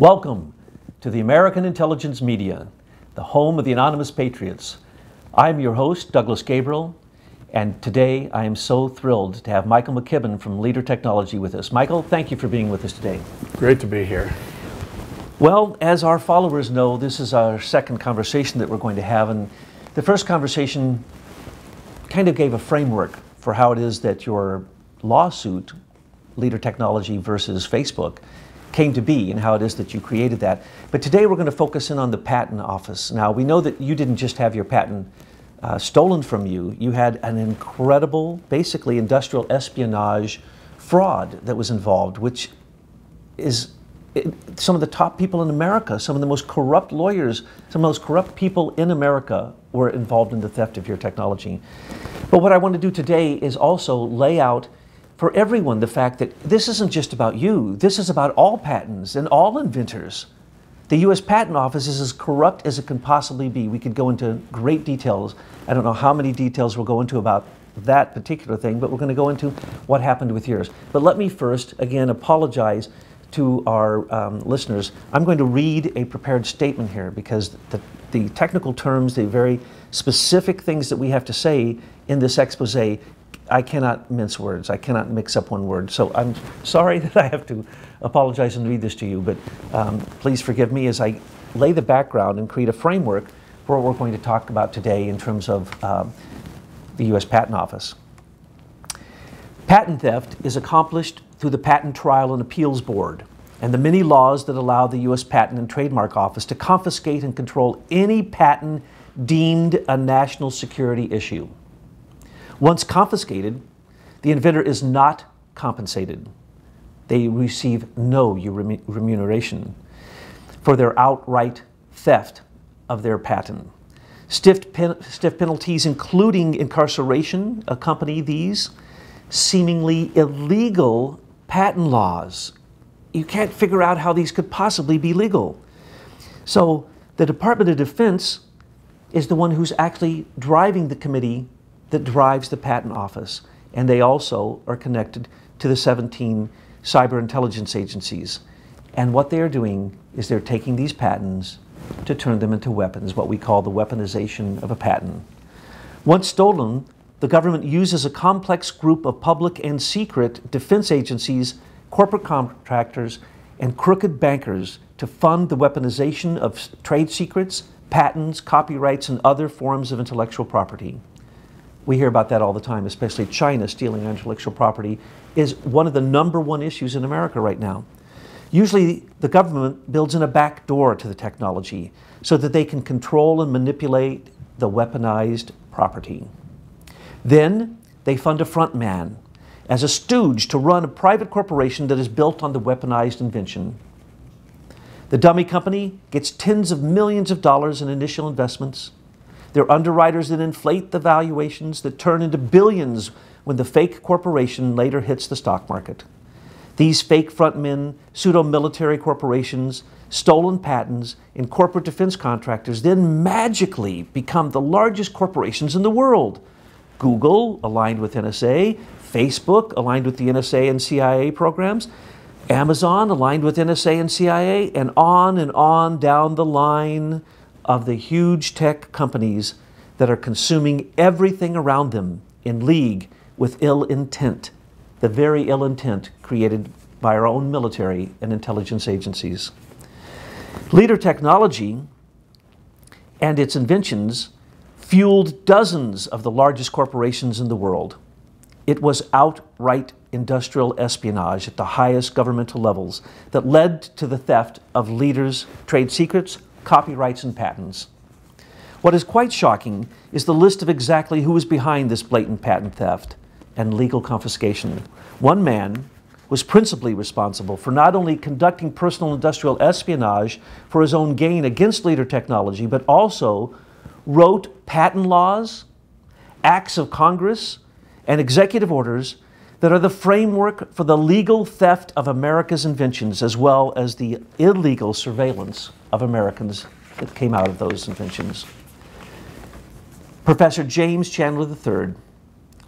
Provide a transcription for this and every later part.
Welcome to the American Intelligence Media, the home of the Anonymous Patriots. I'm your host, Douglas Gabriel, and today I am so thrilled to have Michael McKibben from Leader Technology with us. Michael, thank you for being with us today. Great to be here. Well, as our followers know, this is our second conversation that we're going to have, and the first conversation kind of gave a framework for how it is that your lawsuit, Leader Technology versus Facebook, came to be and how it is that you created that. But today we're going to focus in on the patent office. Now, we know that you didn't just have your patent uh, stolen from you, you had an incredible, basically industrial espionage fraud that was involved, which is it, some of the top people in America, some of the most corrupt lawyers, some of the most corrupt people in America were involved in the theft of your technology. But what I want to do today is also lay out for everyone the fact that this isn't just about you, this is about all patents and all inventors. The US Patent Office is as corrupt as it can possibly be. We could go into great details. I don't know how many details we'll go into about that particular thing, but we're going to go into what happened with yours. But let me first, again, apologize to our um, listeners. I'm going to read a prepared statement here because the, the technical terms, the very specific things that we have to say in this expose I cannot mince words. I cannot mix up one word. So I'm sorry that I have to apologize and read this to you, but um, please forgive me as I lay the background and create a framework for what we're going to talk about today in terms of um, the U.S. Patent Office. Patent theft is accomplished through the Patent Trial and Appeals Board and the many laws that allow the U.S. Patent and Trademark Office to confiscate and control any patent deemed a national security issue. Once confiscated, the inventor is not compensated. They receive no remuneration for their outright theft of their patent. Stiff, pen stiff penalties, including incarceration, accompany these seemingly illegal patent laws. You can't figure out how these could possibly be legal. So the Department of Defense is the one who's actually driving the committee that drives the patent office. And they also are connected to the 17 cyber intelligence agencies. And what they're doing is they're taking these patents to turn them into weapons, what we call the weaponization of a patent. Once stolen, the government uses a complex group of public and secret defense agencies, corporate contractors, and crooked bankers to fund the weaponization of trade secrets, patents, copyrights, and other forms of intellectual property. We hear about that all the time, especially China stealing intellectual property is one of the number one issues in America right now. Usually the government builds in a back door to the technology so that they can control and manipulate the weaponized property. Then they fund a front man as a stooge to run a private corporation that is built on the weaponized invention. The dummy company gets tens of millions of dollars in initial investments they're underwriters that inflate the valuations that turn into billions when the fake corporation later hits the stock market. These fake frontmen, pseudo military corporations, stolen patents, and corporate defense contractors then magically become the largest corporations in the world. Google, aligned with NSA, Facebook, aligned with the NSA and CIA programs, Amazon, aligned with NSA and CIA, and on and on down the line of the huge tech companies that are consuming everything around them in league with ill intent, the very ill intent created by our own military and intelligence agencies. Leader technology and its inventions fueled dozens of the largest corporations in the world. It was outright industrial espionage at the highest governmental levels that led to the theft of leaders' trade secrets, copyrights, and patents. What is quite shocking is the list of exactly who was behind this blatant patent theft and legal confiscation. One man was principally responsible for not only conducting personal industrial espionage for his own gain against leader technology, but also wrote patent laws, acts of Congress, and executive orders that are the framework for the legal theft of America's inventions as well as the illegal surveillance of Americans that came out of those inventions. Professor James Chandler III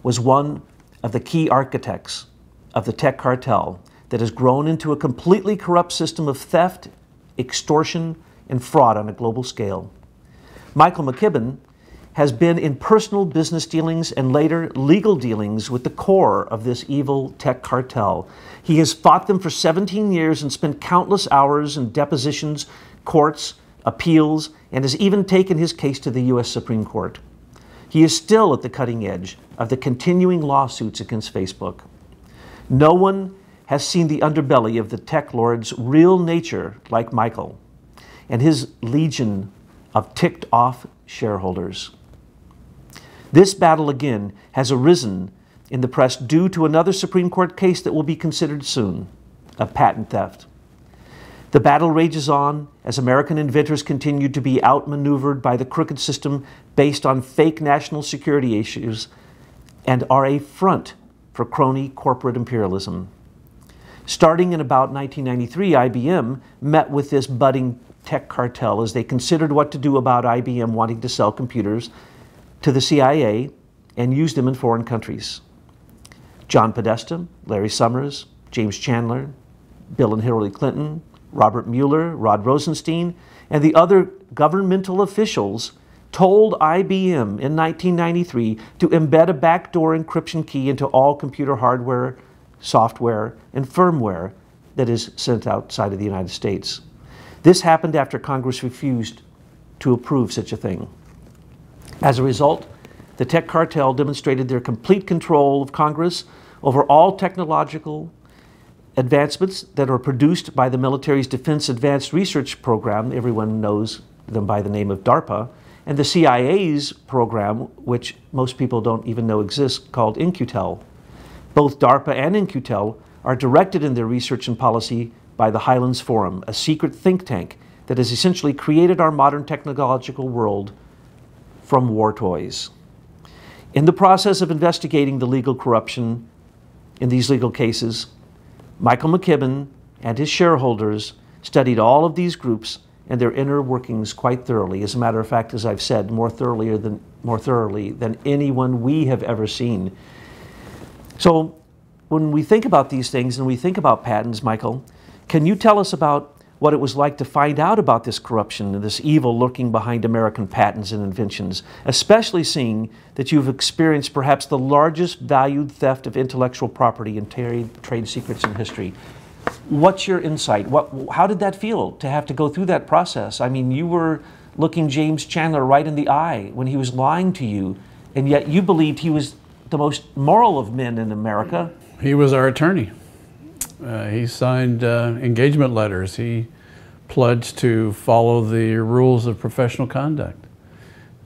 was one of the key architects of the tech cartel that has grown into a completely corrupt system of theft extortion, and fraud on a global scale. Michael McKibben has been in personal business dealings and later legal dealings with the core of this evil tech cartel. He has fought them for 17 years and spent countless hours in depositions, courts, appeals, and has even taken his case to the U.S. Supreme Court. He is still at the cutting edge of the continuing lawsuits against Facebook. No one has seen the underbelly of the tech lord's real nature like Michael and his legion of ticked off shareholders. This battle again has arisen in the press due to another Supreme Court case that will be considered soon of patent theft. The battle rages on as American inventors continue to be outmaneuvered by the crooked system based on fake national security issues and are a front for crony corporate imperialism. Starting in about 1993, IBM met with this budding tech cartel as they considered what to do about IBM wanting to sell computers to the CIA and used them in foreign countries. John Podesta, Larry Summers, James Chandler, Bill and Hillary Clinton, Robert Mueller, Rod Rosenstein, and the other governmental officials told IBM in 1993 to embed a backdoor encryption key into all computer hardware, software, and firmware that is sent outside of the United States. This happened after Congress refused to approve such a thing. As a result, the tech cartel demonstrated their complete control of Congress over all technological advancements that are produced by the military's Defense Advanced Research Program. Everyone knows them by the name of DARPA and the CIA's program, which most people don't even know exists, called In-Q-Tel. Both DARPA and In-Q-Tel are directed in their research and policy by the Highlands Forum, a secret think tank that has essentially created our modern technological world from war toys. In the process of investigating the legal corruption in these legal cases, Michael McKibben and his shareholders studied all of these groups and their inner workings quite thoroughly. As a matter of fact, as I've said, more thoroughly than, more thoroughly than anyone we have ever seen. So when we think about these things and we think about patents, Michael, can you tell us about what it was like to find out about this corruption and this evil lurking behind American patents and inventions, especially seeing that you've experienced perhaps the largest valued theft of intellectual property and trade, secrets in history? What's your insight? What, how did that feel to have to go through that process? I mean, you were looking James Chandler right in the eye when he was lying to you, and yet you believed he was the most moral of men in America. He was our attorney. Uh, he signed uh, engagement letters. He pledged to follow the rules of professional conduct.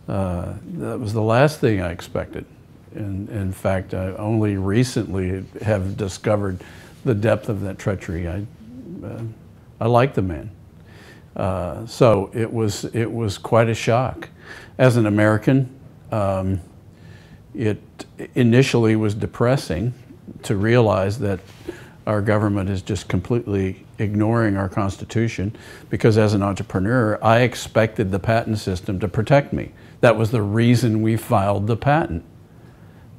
Uh, that was the last thing I expected. And in fact, I only recently have discovered the depth of that treachery. I, uh, I like the man. Uh, so it was, it was quite a shock. As an American, um, it initially was depressing to realize that our government is just completely ignoring our Constitution because as an entrepreneur, I expected the patent system to protect me. That was the reason we filed the patent,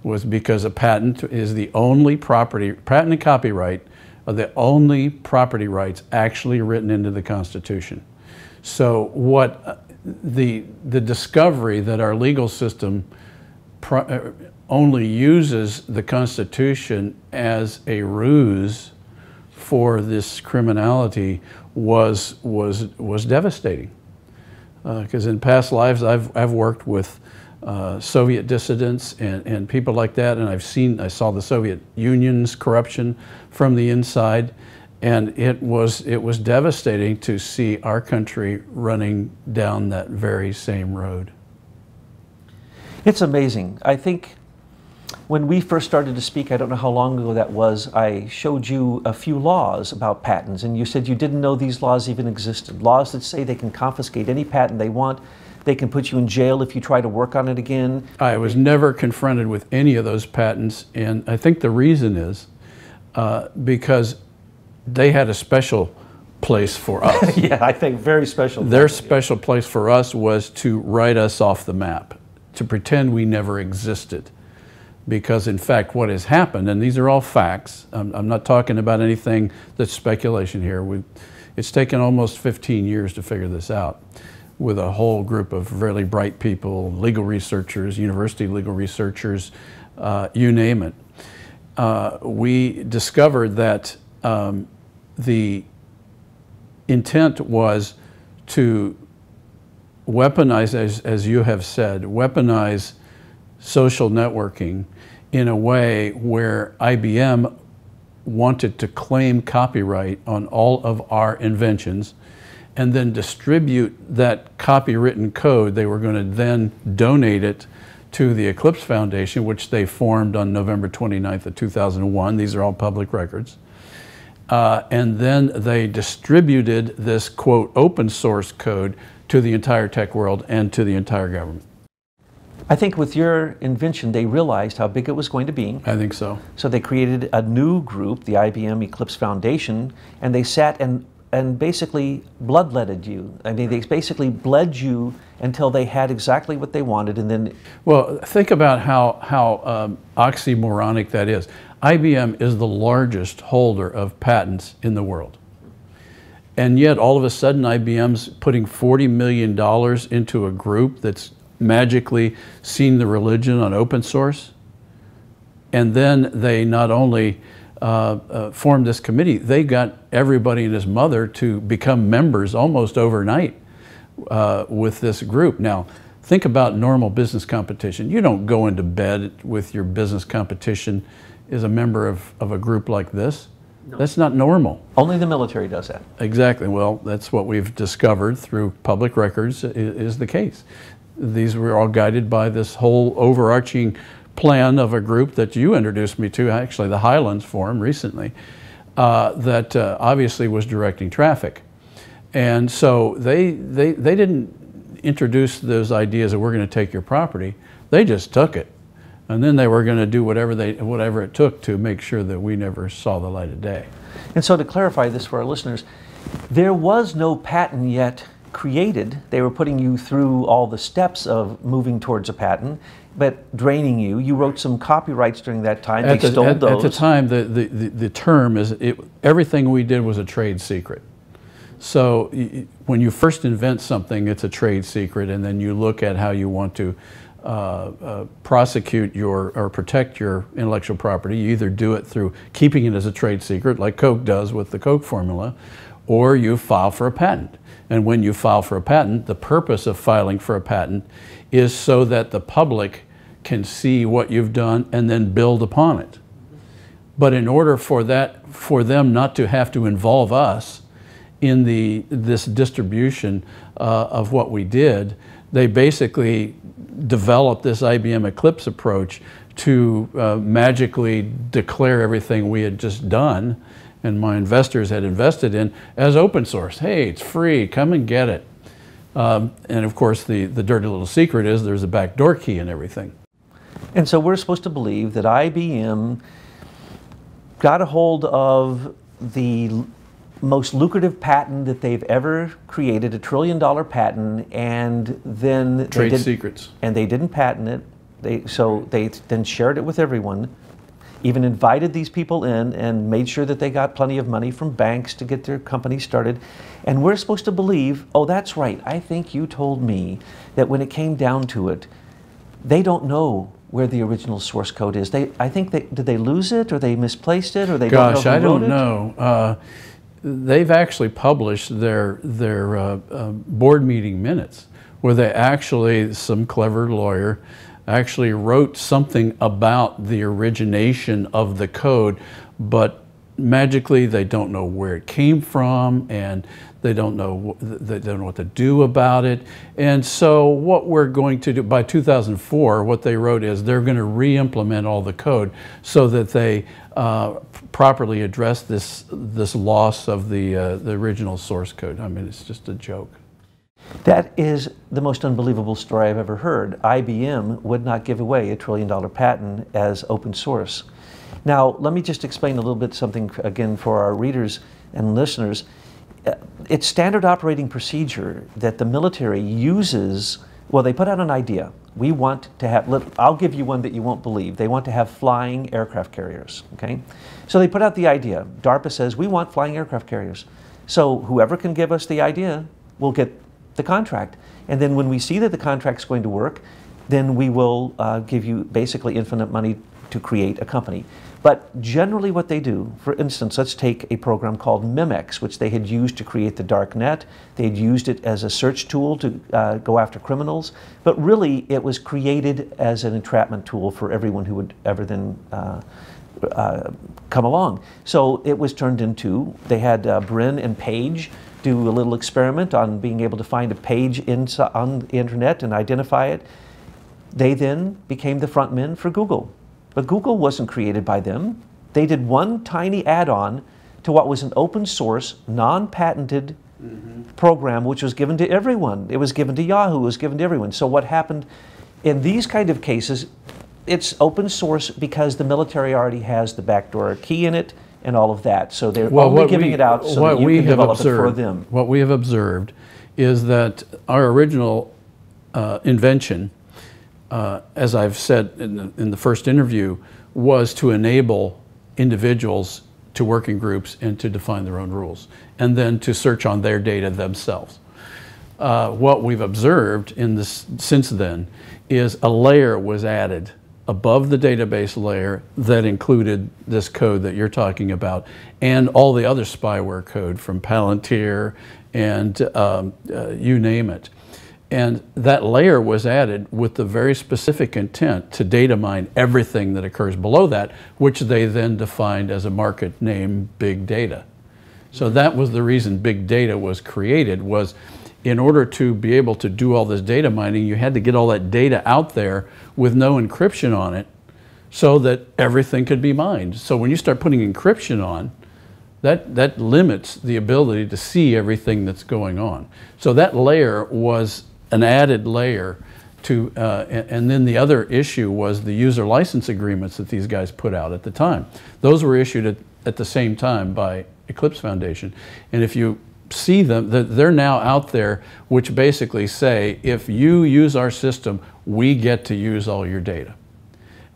was because a patent is the only property, patent and copyright are the only property rights actually written into the Constitution. So what uh, the, the discovery that our legal system uh, only uses the Constitution as a ruse for this criminality was, was, was devastating. Because uh, in past lives, I've, I've worked with uh, Soviet dissidents and, and people like that, and I've seen, I saw the Soviet Union's corruption from the inside, and it was, it was devastating to see our country running down that very same road. It's amazing. I think when we first started to speak, I don't know how long ago that was, I showed you a few laws about patents, and you said you didn't know these laws even existed. Laws that say they can confiscate any patent they want, they can put you in jail if you try to work on it again. I was never confronted with any of those patents, and I think the reason is uh, because they had a special place for us. yeah, I think very special. Their special place for us was to write us off the map, to pretend we never existed because in fact what has happened, and these are all facts, I'm, I'm not talking about anything that's speculation here. We, It's taken almost 15 years to figure this out with a whole group of really bright people, legal researchers, university legal researchers, uh, you name it. Uh, we discovered that um, the intent was to weaponize, as, as you have said, weaponize social networking in a way where IBM wanted to claim copyright on all of our inventions and then distribute that copywritten code. They were going to then donate it to the Eclipse Foundation, which they formed on November 29th of 2001. These are all public records. Uh, and then they distributed this, quote, open source code to the entire tech world and to the entire government. I think with your invention, they realized how big it was going to be. I think so. So they created a new group, the IBM Eclipse Foundation, and they sat and and basically bloodletted you. I mean, they basically bled you until they had exactly what they wanted, and then. Well, think about how how um, oxymoronic that is. IBM is the largest holder of patents in the world. And yet, all of a sudden, IBM's putting $40 million into a group that's magically seen the religion on open source. And then they not only uh, uh, formed this committee, they got everybody and his mother to become members almost overnight uh, with this group. Now, think about normal business competition. You don't go into bed with your business competition as a member of, of a group like this. No. That's not normal. Only the military does that. Exactly. Well, that's what we've discovered through public records is, is the case. These were all guided by this whole overarching plan of a group that you introduced me to, actually the Highlands Forum recently, uh, that uh, obviously was directing traffic. And so they, they, they didn't introduce those ideas that we're going to take your property. They just took it and then they were going to do whatever they whatever it took to make sure that we never saw the light of day. And so to clarify this for our listeners, there was no patent yet created. They were putting you through all the steps of moving towards a patent, but draining you. You wrote some copyrights during that time. At they the, stole at, those. At the time, the, the, the, the term is it, everything we did was a trade secret. So when you first invent something, it's a trade secret, and then you look at how you want to uh, uh, prosecute your or protect your intellectual property. You either do it through keeping it as a trade secret, like Coke does with the Coke formula, or you file for a patent. And when you file for a patent, the purpose of filing for a patent is so that the public can see what you've done and then build upon it. But in order for that, for them not to have to involve us in the this distribution uh, of what we did, they basically developed this IBM Eclipse approach to uh, magically declare everything we had just done and my investors had invested in as open source. Hey, it's free, come and get it. Um, and of course, the, the dirty little secret is there's a backdoor key and everything. And so we're supposed to believe that IBM got a hold of the most lucrative patent that they've ever created, a trillion dollar patent, and then trade secrets. And they didn't patent it. They so they then shared it with everyone. Even invited these people in and made sure that they got plenty of money from banks to get their company started. And we're supposed to believe, oh, that's right. I think you told me that when it came down to it, they don't know where the original source code is. They, I think they did they lose it or they misplaced it or they Gosh, don't know Gosh, I don't know. Uh, they've actually published their their uh, uh, board meeting minutes where they actually some clever lawyer actually wrote something about the origination of the code, but magically they don't know where it came from and they don't know they don't know what to do about it. And so what we're going to do by 2004 what they wrote is they're going to re-implement all the code so that they uh, properly address this this loss of the uh, the original source code. I mean it's just a joke that is the most unbelievable story I've ever heard. IBM would not give away a trillion dollar patent as open source. Now, let me just explain a little bit something again for our readers and listeners. Uh, it's standard operating procedure that the military uses. Well, they put out an idea. We want to have, I'll give you one that you won't believe. They want to have flying aircraft carriers, okay? So they put out the idea. DARPA says, we want flying aircraft carriers. So whoever can give us the idea will get the contract. And then when we see that the contract's going to work, then we will uh, give you basically infinite money to create a company. But generally, what they do, for instance, let's take a program called Memex, which they had used to create the dark net. They had used it as a search tool to uh, go after criminals. But really, it was created as an entrapment tool for everyone who would ever then uh, uh, come along. So it was turned into, they had uh, Brin and Page do a little experiment on being able to find a page in, on the internet and identify it. They then became the front men for Google. But Google wasn't created by them. They did one tiny add on to what was an open source, non patented mm-hmm. program, which was given to everyone. It was given to Yahoo, it was given to everyone. So, what happened in these kind of cases, it's open source because the military already has the backdoor key in it and all of that. So they're well, only giving we, it out so that you can develop observed, it for them. What we have observed is that our original uh, invention uh, as I've said in the, in the first interview, was to enable individuals to work in groups and to define their own rules, and then to search on their data themselves. Uh, what we've observed in this since then is a layer was added above the database layer that included this code that you're talking about and all the other spyware code from Palantir and um, uh, you name it. And that layer was added with the very specific intent to data mine everything that occurs below that, which they then defined as a market name, big data. So that was the reason big data was created was in order to be able to do all this data mining, you had to get all that data out there with no encryption on it so that everything could be mined. So when you start putting encryption on, that, that limits the ability to see everything that's going on. So that layer was an added layer to, uh, and then the other issue was the user license agreements that these guys put out at the time. Those were issued at, at the same time by Eclipse Foundation. And if you see them, that they're now out there, which basically say, if you use our system, we get to use all your data.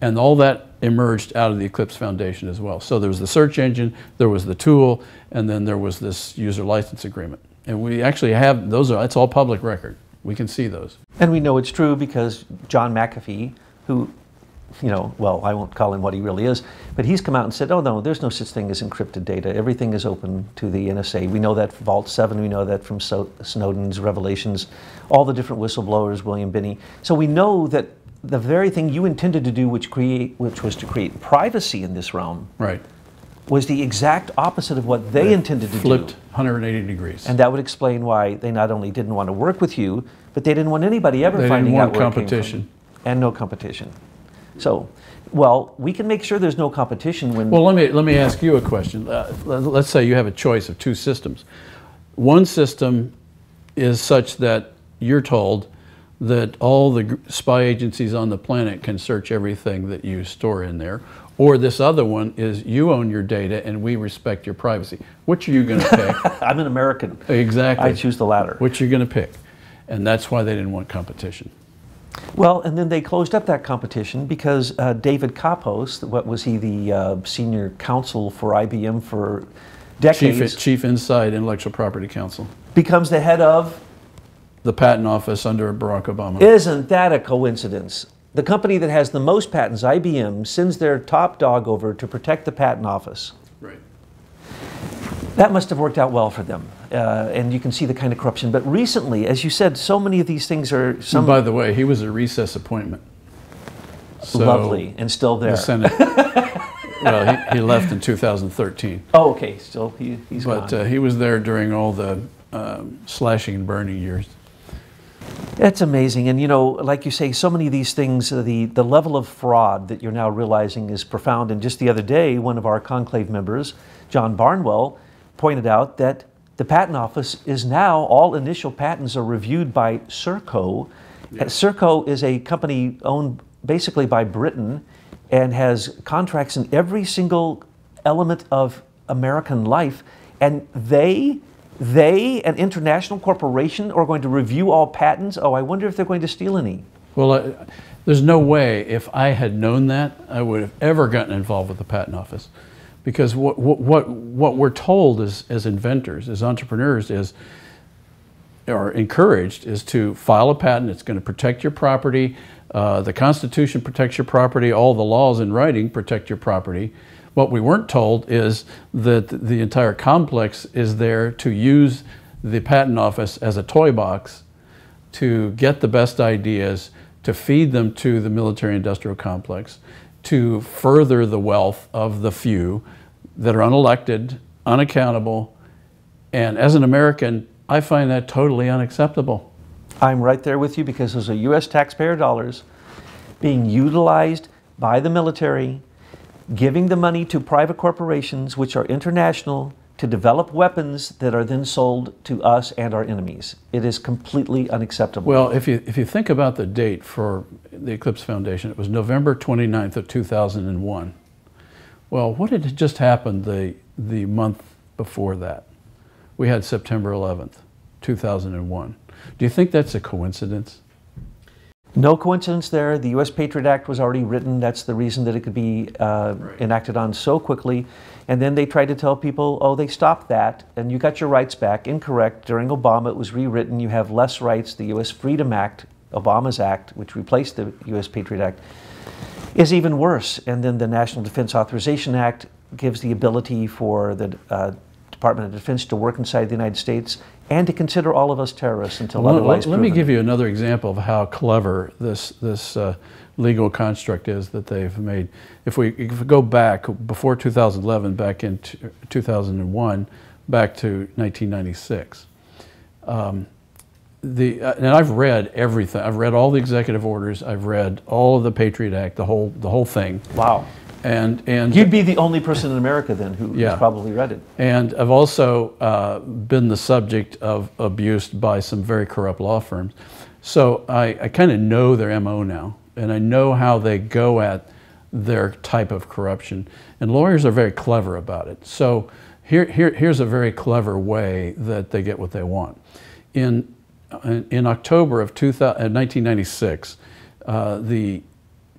And all that emerged out of the Eclipse Foundation as well. So there was the search engine, there was the tool, and then there was this user license agreement. And we actually have, those are, it's all public record. We can see those. And we know it's true because John McAfee, who, you know, well, I won't call him what he really is, but he's come out and said, oh, no, there's no such thing as encrypted data. Everything is open to the NSA. We know that from Vault 7, we know that from so- Snowden's revelations, all the different whistleblowers, William Binney. So we know that the very thing you intended to do, which, create, which was to create privacy in this realm, right was the exact opposite of what they, they intended to do. flipped 180 degrees. And that would explain why they not only didn't want to work with you, but they didn't want anybody ever they finding out where competition. and no competition. So, well, we can make sure there's no competition when. Well, let me let me ask you a question. Uh, let's say you have a choice of two systems. One system is such that you're told that all the spy agencies on the planet can search everything that you store in there, or this other one is you own your data and we respect your privacy. Which are you going to pick? I'm an American. Exactly. I choose the latter. Which are you're going to pick. And that's why they didn't want competition. Well, and then they closed up that competition because uh, David Kappos, what was he, the uh, senior counsel for IBM for decades? Chief, Chief Inside Intellectual Property Counsel. Becomes the head of? The Patent Office under Barack Obama. Isn't that a coincidence? The company that has the most patents, IBM, sends their top dog over to protect the patent office. That must have worked out well for them. Uh, and you can see the kind of corruption. But recently, as you said, so many of these things are. Some and by the way, he was a recess appointment. So Lovely, and still there. The Senate. well, he, he, left in 2013. Oh, okay. Still, he, he's but uh, he was there during all the um, slashing and burning years. It's amazing. And, you know, like you say, so many of these things, uh, the, the level of fraud that you're now realizing is profound. And just the other day, one of our conclave members, John Barnwell, pointed out that the patent office is now, all initial patents are reviewed by Serco. Yeah. Serco is a company owned basically by Britain and has contracts in every single element of American life. And they they, an international corporation, are going to review all patents. Oh, I wonder if they're going to steal any. Well, uh, there's no way if I had known that I would have ever gotten involved with the patent office. Because what, what, what we're told as, as inventors, as entrepreneurs, is are encouraged is to file a patent. It's going to protect your property. Uh, the Constitution protects your property. All the laws in writing protect your property. What we weren't told is that the entire complex is there to use the patent office as a toy box to get the best ideas, to feed them to the military industrial complex, to further the wealth of the few that are unelected, unaccountable. And as an American, I find that totally unacceptable. I'm right there with you because those are U.S. taxpayer dollars being utilized by the military, giving the money to private corporations, which are international, to develop weapons that are then sold to us and our enemies. It is completely unacceptable. Well, if you, if you think about the date for the Eclipse Foundation, it was November 29th of 2001. Well, what had just happened the, the month before that? We had September 11th, 2001. Do you think that's a coincidence? No coincidence there. The U.S. Patriot Act was already written. That's the reason that it could be uh, Right. enacted on so quickly. And then they tried to tell people, oh, they stopped that, and you got your rights back. Incorrect. During Obama, it was rewritten. You have less rights. The U.S. Freedom Act, Obama's Act, which replaced the U.S. Patriot Act, is even worse. And then the National Defense Authorization Act gives the ability for the uh, Department of Defense to work inside the United States and to consider all of us terrorists until Well, otherwise let, let me give you another example of how clever this, this uh, legal construct is that they've made. If we, if we go back before 2011, back in t- 2001, back to 1996, um, the, uh, and I've read everything. I've read all the executive orders. I've read all of the Patriot Act, the whole, the whole thing. Wow. And, and You'd be the only person in America then who Yeah. has probably read it. And I've also uh, been the subject of abuse by some very corrupt law firms. So I, I kind of know their MO now, and I know how they go at their type of corruption. And lawyers are very clever about it. So here, here, here's a very clever way that they get what they want. In, in October of 2000, uh, 1996, uh, the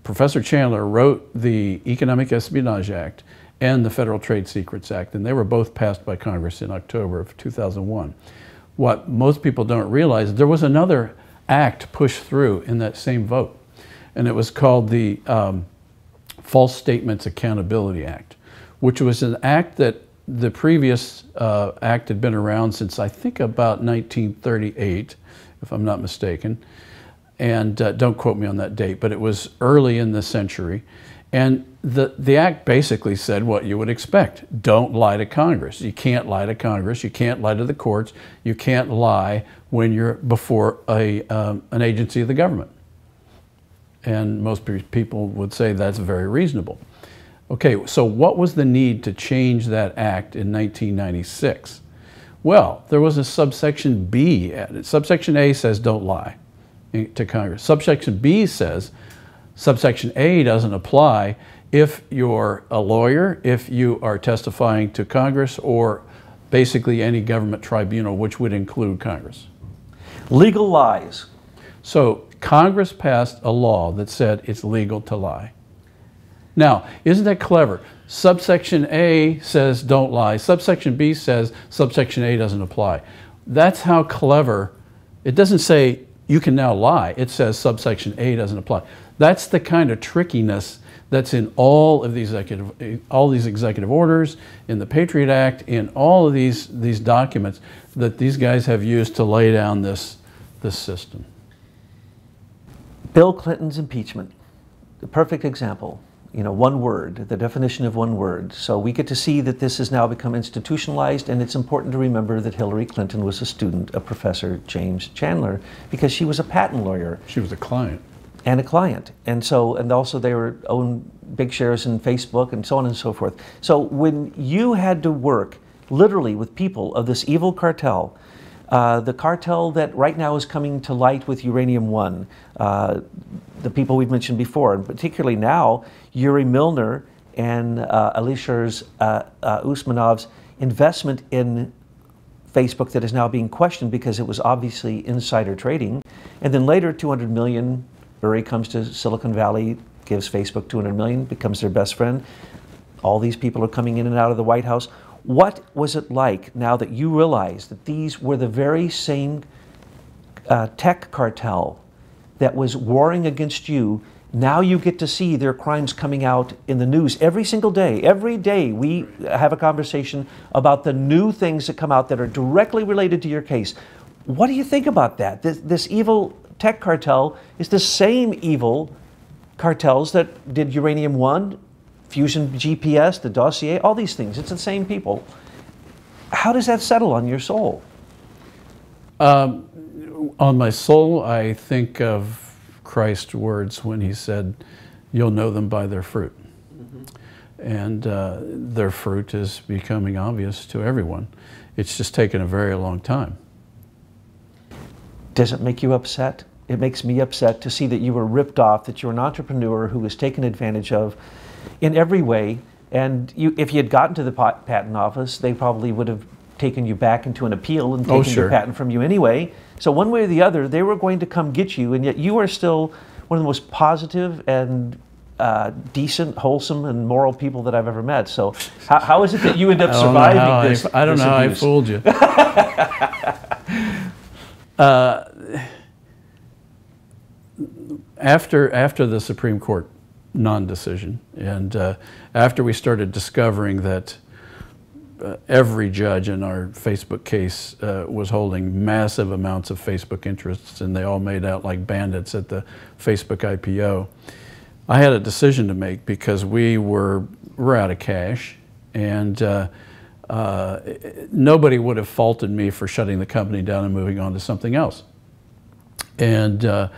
Professor Chandler wrote the Economic Espionage Act and the Federal Trade Secrets Act, and they were both passed by Congress in October of 2001. What most people don't realize, there was another act pushed through in that same vote, and it was called the um, False Statements Accountability Act, which was an act that the previous uh, act had been around since I think about 1938, if I'm not mistaken and uh, don't quote me on that date, but it was early in the century. And the, the act basically said what you would expect don't lie to Congress. You can't lie to Congress, you can't lie to the courts, you can't lie when you're before a, um, an agency of the government. And most people would say that's very reasonable. Okay, so what was the need to change that act in 1996? Well, there was a subsection B added. Subsection A says don't lie to Congress. Subsection B says subsection A doesn't apply if you're a lawyer, if you are testifying to Congress, or basically any government tribunal, which would include Congress. Legal lies. So Congress passed a law that said it's legal to lie. Now, isn't that clever? Subsection A says don't lie. Subsection B says subsection A doesn't apply. That's how clever. It doesn't say you can now lie. It says subsection A doesn't apply. That's the kind of trickiness that's in all of these executive, all these executive orders, in the Patriot Act, in all of these, these documents that these guys have used to lay down this, this system. Bill Clinton's impeachment, the perfect example. You know, one word, the definition of one word. So we get to see that this has now become institutionalized, and it's important to remember that Hillary Clinton was a student of Professor James Chandler because she was a patent lawyer She was a client. and a client. And so, and also they were own big shares in Facebook and so on and so forth. So when you had to work literally with people of this evil cartel, uh, the cartel that right now is coming to light with Uranium One, uh, the people we've mentioned before, and particularly now, Yuri Milner and uh, Alishers uh, uh, Usmanov's investment in Facebook that is now being questioned because it was obviously insider trading. And then later, 200 million, Yuri comes to Silicon Valley, gives Facebook 200 million, becomes their best friend. all these people are coming in and out of the White House. What was it like now that you realize that these were the very same uh, tech cartel that was warring against you? Now you get to see their crimes coming out in the news every single day. Every day we have a conversation about the new things that come out that are directly related to your case. What do you think about that? This, this evil tech cartel is the same evil cartels that did Uranium One, Fusion GPS, the dossier, all these things. It's the same people. How does that settle on your soul? Um, on my soul, I think of Christ's words when he said, You'll know them by their fruit. Mm-hmm. And uh, their fruit is becoming obvious to everyone. It's just taken a very long time. Does it make you upset? It makes me upset to see that you were ripped off, that you're an entrepreneur who was taken advantage of in every way. And you, if you had gotten to the patent office, they probably would have taken you back into an appeal and oh, taken oh, sure. the patent from you anyway. So one way or the other, they were going to come get you, and yet you are still one of the most positive and uh, decent, wholesome, and moral people that I've ever met. So, how, how is it that you end up surviving this? I, I don't know how I fooled you. uh, after after the Supreme Court non-decision, and uh, after we started discovering that uh, every judge in our Facebook case uh, was holding massive amounts of Facebook interests, and they all made out like bandits at the Facebook IPO. I had a decision to make because we were we're out of cash, and uh, uh nobody would have faulted me for shutting the company down and moving on to something else. And uh,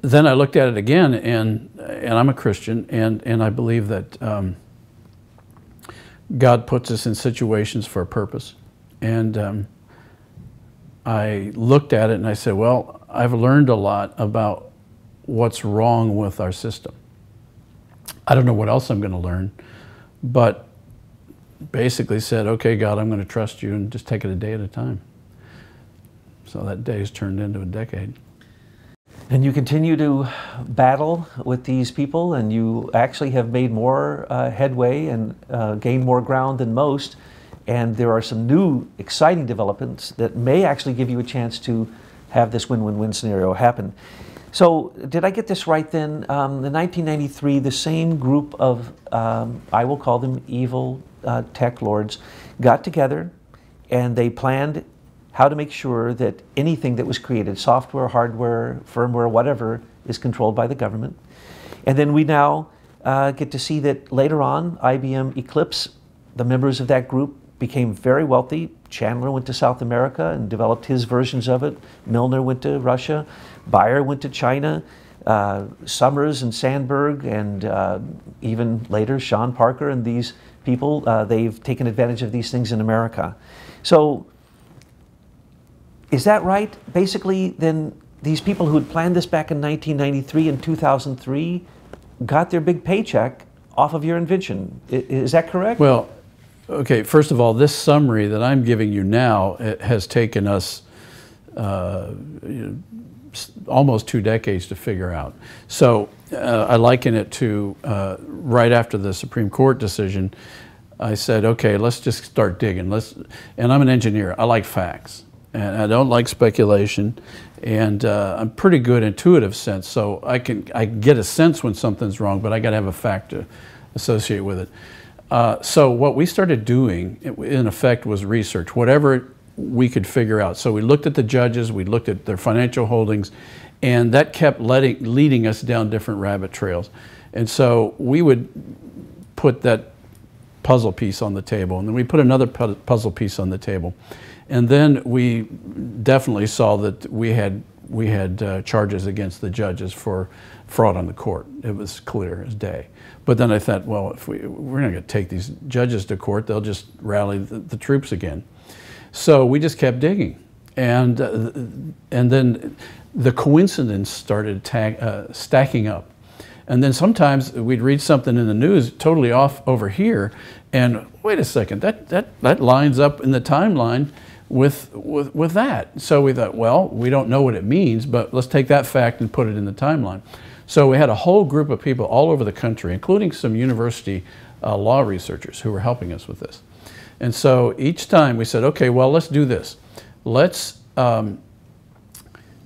then I looked at it again, and and I'm a Christian, and and I believe that. Um, God puts us in situations for a purpose. And um, I looked at it and I said, well, I've learned a lot about what's wrong with our system. I don't know what else I'm going to learn, but basically said, okay, God, I'm going to trust you and just take it a day at a time. So that day has turned into a decade. And you continue to battle with these people, and you actually have made more uh, headway and uh, gained more ground than most. And there are some new exciting developments that may actually give you a chance to have this win win win scenario happen. So, did I get this right then? Um, in 1993, the same group of, um, I will call them evil uh, tech lords, got together and they planned how to make sure that anything that was created, software, hardware, firmware, whatever, is controlled by the government. And then we now uh, get to see that later on, IBM Eclipse, the members of that group became very wealthy. Chandler went to South America and developed his versions of it. Milner went to Russia. Breyer went to China. Uh, Summers and Sandberg, and uh, even later Sean Parker and these people, uh, they've taken advantage of these things in America. So is that right? Basically, then these people who had planned this back in 1993 and 2003 got their big paycheck off of your invention. Is that correct? Well, okay, first of all, this summary that I'm giving you now has taken us uh, almost two decades to figure out. So uh, I liken it to uh, right after the Supreme Court decision. I said, okay, let's just start digging. Let's, and I'm an engineer. I like facts and I don't like speculation, and uh, I'm pretty good intuitive sense, so I can I get a sense when something's wrong, but I got to have a fact to associate with it. Uh, so what we started doing, in effect, was research, whatever we could figure out. So we looked at the judges, we looked at their financial holdings, and that kept letting, leading us down different rabbit trails. And so we would put that puzzle piece on the table, and then we put another puzzle piece on the table. And then we definitely saw that we had we had uh, charges against the judges for fraud on the court. It was clear as day. But then I thought, well, if we, we're not going to take these judges to court, they'll just rally the, the troops again. So we just kept digging. And, uh, and then the coincidence started uh, stacking up. And then sometimes we'd read something in the news totally off over here, and wait a second, that, that, that lines up in the timeline with, with, with that. So we thought, well, we don't know what it means, but let's take that fact and put it in the timeline. So we had a whole group of people all over the country, including some university uh, law researchers who were helping us with this. And so each time we said, okay, well, let's do this. Let's um,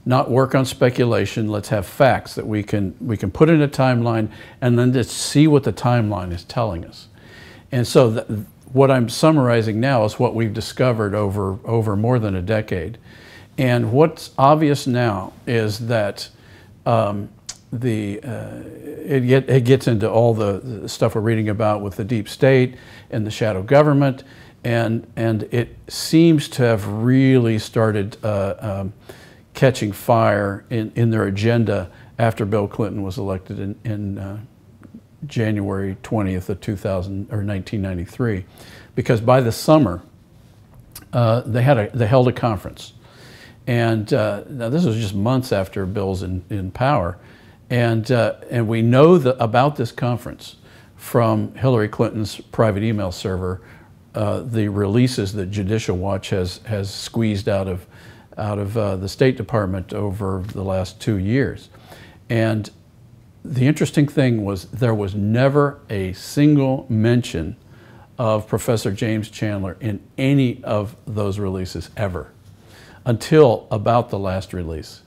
not work on speculation. Let's have facts that we can, we can put in a timeline and then just see what the timeline is telling us. And so th what I'm summarizing now is what we've discovered over, over more than a decade. And what's obvious now is that um, the, uh, it, get, it, gets into all the, the, stuff we're reading about with the deep state and the shadow government, and, and it seems to have really started uh, um, catching fire in, in their agenda after Bill Clinton was elected in, in uh, January 20th of 2000 or 1993, because by the summer uh, they had a, they held a conference, and uh, now this was just months after Bill's in, in power, and uh, and we know the, about this conference from Hillary Clinton's private email server, uh, the releases that Judicial Watch has has squeezed out of out of uh, the State Department over the last two years, and the interesting thing was there was never a single mention of Professor James Chandler in any of those releases ever until about the last release.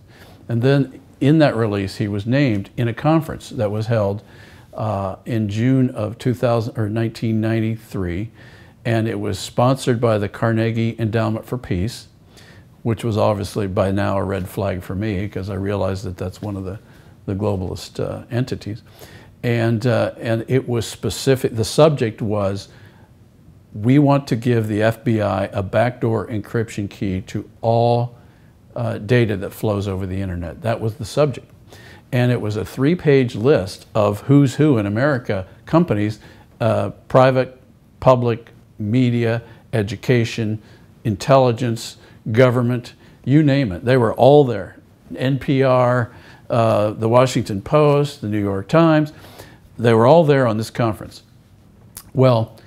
And then in that release, he was named in a conference that was held uh, in June of 2000 or 1993, and it was sponsored by the Carnegie Endowment for Peace, which was obviously by now a red flag for me because I realized that that's one of the the globalist uh, entities. And, uh, and it was specific, the subject was we want to give the FBI a backdoor encryption key to all uh, data that flows over the internet. That was the subject. And it was a three page list of who's who in America companies, uh, private, public, media, education, intelligence, government, you name it. They were all there. NPR, uh, the Washington Post, the New York Times. They were all there on this conference. Well,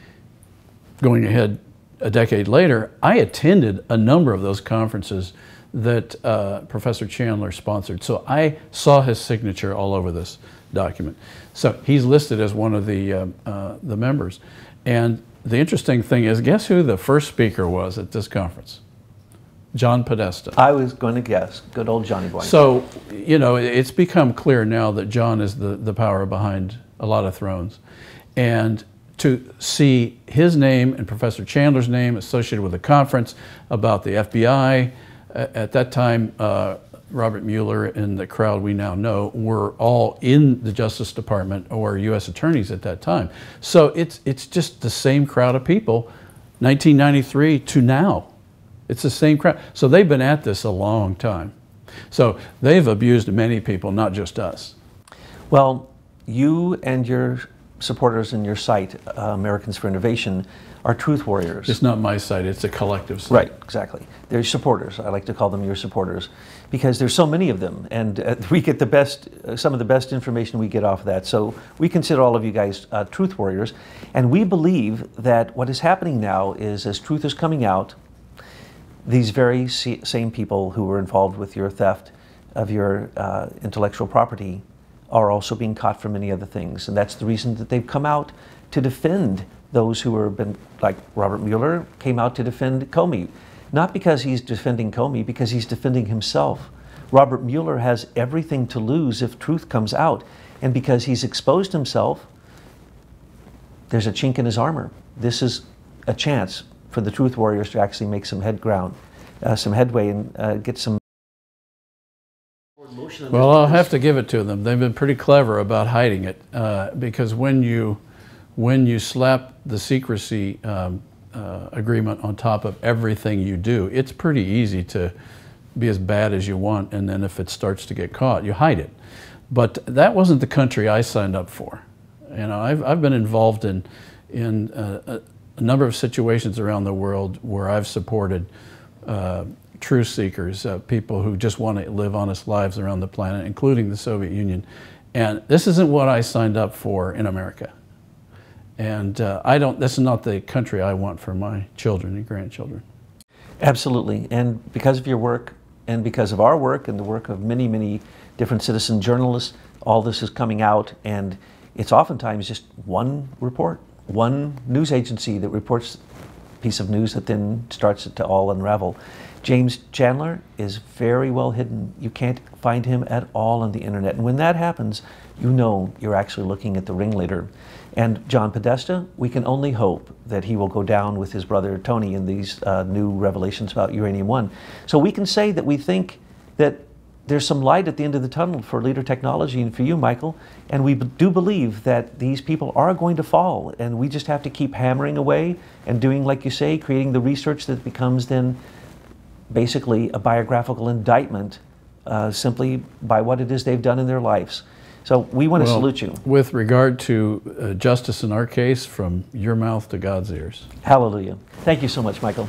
going ahead a decade later, I attended a number of those conferences that uh, Professor Chandler sponsored. So I saw his signature all over this document. So he's listed as one of the, uh, uh, the members. And the interesting thing is, guess who the first speaker was at this conference? John Podesta. I was going to guess. Good old Johnny Boy. So, you know, it's become clear now that John is the, the power behind a lot of thrones. And to see his name and Professor Chandler's name associated with a conference about the FBI, at that time, uh, Robert Mueller and the crowd we now know were all in the Justice Department or U.S. attorneys at that time. So it's, it's just the same crowd of people, 1993 to now. It's the same crowd. So they've been at this a long time. So they've abused many people, not just us. Well, you and your supporters in your site, uh, Americans for Innovation, are truth warriors. It's not my site, it's a collective site. Right, exactly. They're supporters. I like to call them your supporters because there's so many of them and uh, we get the best, uh, some of the best information we get off of that. So we consider all of you guys uh, truth warriors and we believe that what is happening now is as truth is coming out, these very same people who were involved with your theft of your uh, intellectual property are also being caught for many other things. And that's the reason that they've come out to defend those who have been, like Robert Mueller came out to defend Comey. Not because he's defending Comey, because he's defending himself. Robert Mueller has everything to lose if truth comes out. And because he's exposed himself, there's a chink in his armor. This is a chance for the Truth Warriors to actually make some head ground, uh, some headway, and uh, get some. Well, I'll have to give it to them. They've been pretty clever about hiding it uh, because when you when you slap the secrecy um, uh, agreement on top of everything you do, it's pretty easy to be as bad as you want, and then if it starts to get caught, you hide it. But that wasn't the country I signed up for. You know, I've, I've been involved in in uh, a number of situations around the world where I've supported uh, truth seekers, uh, people who just want to live honest lives around the planet, including the Soviet Union. And this isn't what I signed up for in America. And uh, I don't, this is not the country I want for my children and grandchildren. Absolutely. And because of your work and because of our work and the work of many, many different citizen journalists, all this is coming out, and it's oftentimes just one report, one news agency that reports a piece of news that then starts it to all unravel. James Chandler is very well hidden. You can't find him at all on the internet. And when that happens, you know you're actually looking at the ringleader. And John Podesta, we can only hope that he will go down with his brother Tony in these uh, new revelations about Uranium One. So we can say that we think that there's some light at the end of the tunnel for leader technology and for you, Michael. And we b- do believe that these people are going to fall. And we just have to keep hammering away and doing, like you say, creating the research that becomes then basically a biographical indictment uh, simply by what it is they've done in their lives. So we want to Well, salute you. With regard to uh, justice in our case, from your mouth to God's ears. Hallelujah. Thank you so much, Michael.